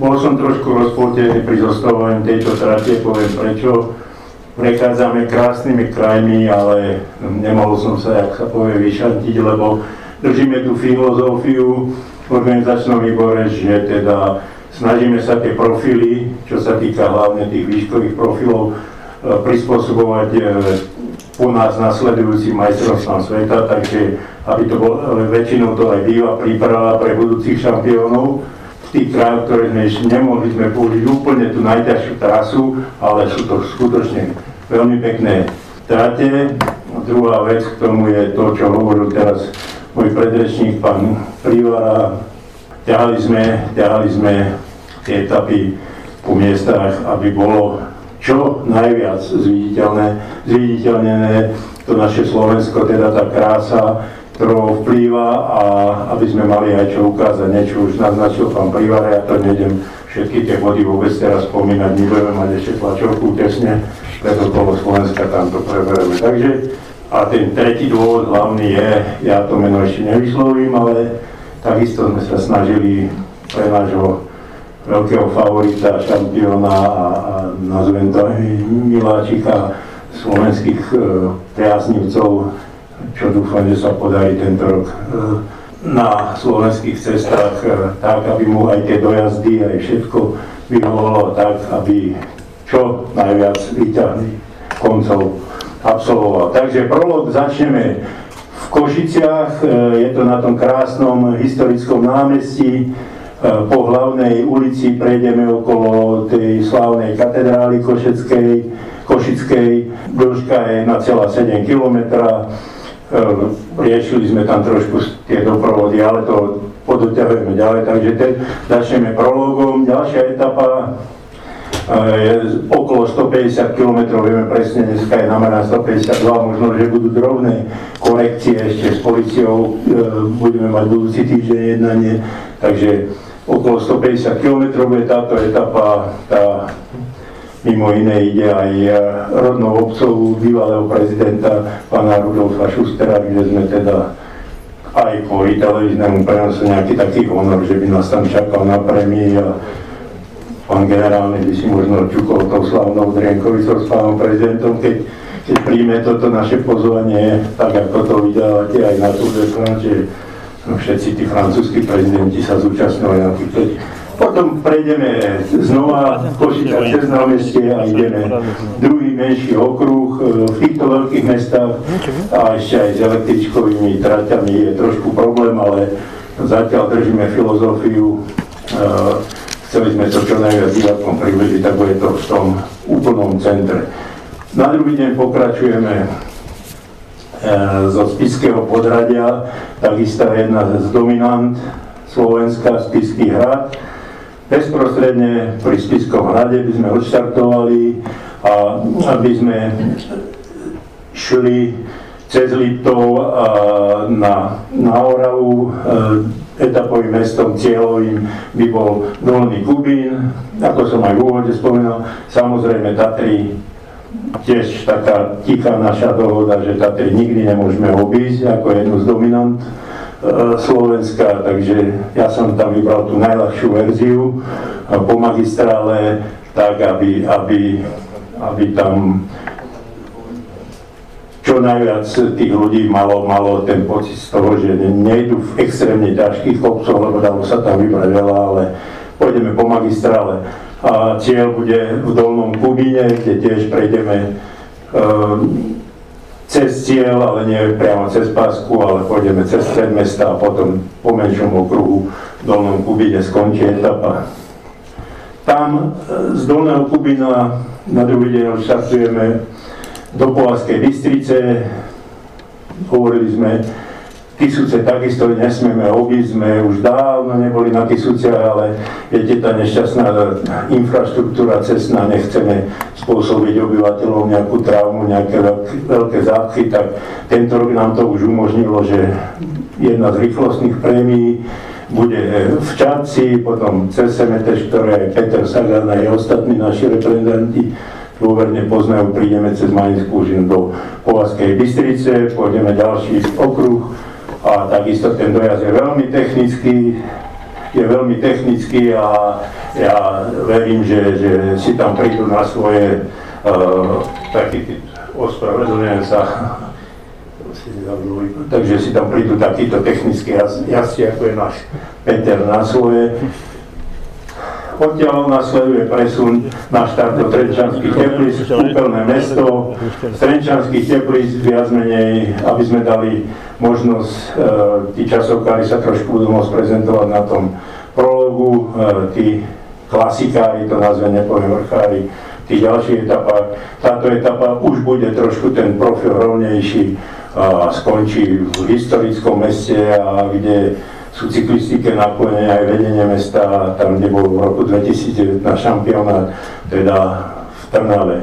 bol som trošku rozpoltený pri zostavovaní tejto trate, poviem prečo. Prechádzame krásnymi krajmi, ale nemohol som sa, jak sa povie, vyšantiť, lebo držíme tú filozofiu v organizačnom výbore, že teda snažíme sa tie profily, čo sa týka hlavne tých výškových profilov, e, prispôsobovať e, po nás nasledujúcim majstrovstvám sveta, takže aby to bol, väčšinou to aj býva príprava pre budúcich šampiónov tých krajoch, ktoré sme ešte nemohli sme použiť úplne tú najťažšiu trasu, ale sú to skutočne veľmi pekné trate. Druhá vec k tomu je to, čo hovoril teraz môj predrečník, pán Privara. Ťahali sme, ťahali sme tie etapy po miestach, aby bolo čo najviac zviditeľné, zviditeľnené to naše Slovensko, teda tá krása, ktorou vplýva a aby sme mali aj čo ukázať, niečo už naznačil pán Privar, ja to nejdem všetky tie body vôbec teraz spomínať, my budeme mať ešte tlačovku tesne pred okolo Slovenska, tam to preberieme. Takže a ten tretí dôvod hlavný je, ja to meno ešte nevyslovím, ale takisto sme sa snažili pre nášho veľkého favorita, šampióna a, a nazvem to miláčika slovenských e, priaznivcov, čo dúfam, že sa podarí tento rok e, na slovenských cestách e, tak, aby mu aj tie dojazdy, aj všetko vyhovovalo tak, aby čo najviac výťahný koncov absolvoval. Takže prolog začneme v Košiciach, e, je to na tom krásnom historickom námestí, po hlavnej ulici prejdeme okolo tej slávnej katedrály Košeckej, Košickej, dĺžka je 1,7 km. E, riešili sme tam trošku tie doprovody, ale to podoťahujeme ďalej, takže ten, začneme prologom. Ďalšia etapa e, je okolo 150 km, vieme presne, dneska je nameraná 152, možno, že budú drobné korekcie ešte s policiou, budeme mať budúci týždeň jednanie, takže okolo 150 km je táto etapa, tá mimo iné ide aj e, rodnou obcov bývalého prezidenta pána Rudolfa Schustera, kde sme teda aj kvôli televíznemu prenosu nejaký taký honor, že by nás tam čakal na premii a pán generálny by si možno čukol tou slavnou Drienkovicou s pánom prezidentom, keď, keď príjme toto naše pozvanie, tak ako to vydávate aj na France, No, všetci tí francúzskí prezidenti sa zúčastňovali na týchto potom prejdeme znova Košica cez námestie a ideme druhý menší okruh e, v týchto veľkých mestách a ešte aj s električkovými traťami je trošku problém, ale zatiaľ držíme filozofiu. E, chceli sme to čo najviac divákom približiť, tak je to v tom úplnom centre. Na druhý deň pokračujeme E, zo Spiského podradia, takisto jedna z dominant Slovenska, Spiský hrad. Bezprostredne pri Spiskom hrade by sme odštartovali a aby sme šli cez Liptov na, na Oravu, e, etapovým mestom cieľovým by bol Dolný Kubín, ako som aj v úvode spomínal, samozrejme Tatry tiež taká tichá naša dohoda, že Tatry nikdy nemôžeme obísť ako jednu z dominant Slovenska, takže ja som tam vybral tú najľahšiu verziu po magistrále, tak aby, aby, aby tam čo najviac tých ľudí malo, malo ten pocit z toho, že nejdu v extrémne ťažkých kopcoch, lebo dalo sa tam vybrať veľa, ale pôjdeme po magistrále. A cieľ bude v Dolnom Kubíne, kde tiež prejdeme um, cez cieľ, ale nie priamo cez Pásku, ale pôjdeme cez stred mesta a potom po menšom okruhu v Dolnom Kubíne skončí etapa. Tam e, z Dolného Kubína na druhý deň štartujeme do Polavskej Bystrice. Hovorili sme, Kisúce takisto nesmieme obísť, sme už dávno neboli na Kisúce, ale viete, tá nešťastná infraštruktúra cestná, nechceme spôsobiť obyvateľom nejakú traumu, nejaké veľké zápchy, tak tento rok nám to už umožnilo, že jedna z rýchlostných prémií bude v Čadci, potom cez ktoré aj Peter Sagan a aj ostatní naši reprezentanti dôverne poznajú, prídeme cez Malinskú žinu do Povazkej Bystrice, pôjdeme ďalší okruh, a takisto ten dojazd je veľmi technický, je veľmi technický a ja verím, že, že si tam prídu na svoje uh, taký, ospravedlňujem sa, takže si tam prídu takíto technickí jazdci, ako je náš Peter na svoje. Odtiaľ nasleduje presun na štát do Trenčanských teplíc, kúpeľné mesto. Z Trenčanských teplíc viac menej, aby sme dali možnosť, e, tí časovkári sa trošku budú môcť prezentovať na tom prologu, e, tí klasikári, to nazve nepoviem vrchári, tí ďalšie etapa. Táto etapa už bude trošku ten profil rovnejší, a skončí v historickom meste, a kde sú cyklistike napojené aj vedenie mesta, tam, kde bol v roku 2019 šampionát, teda v Trnave.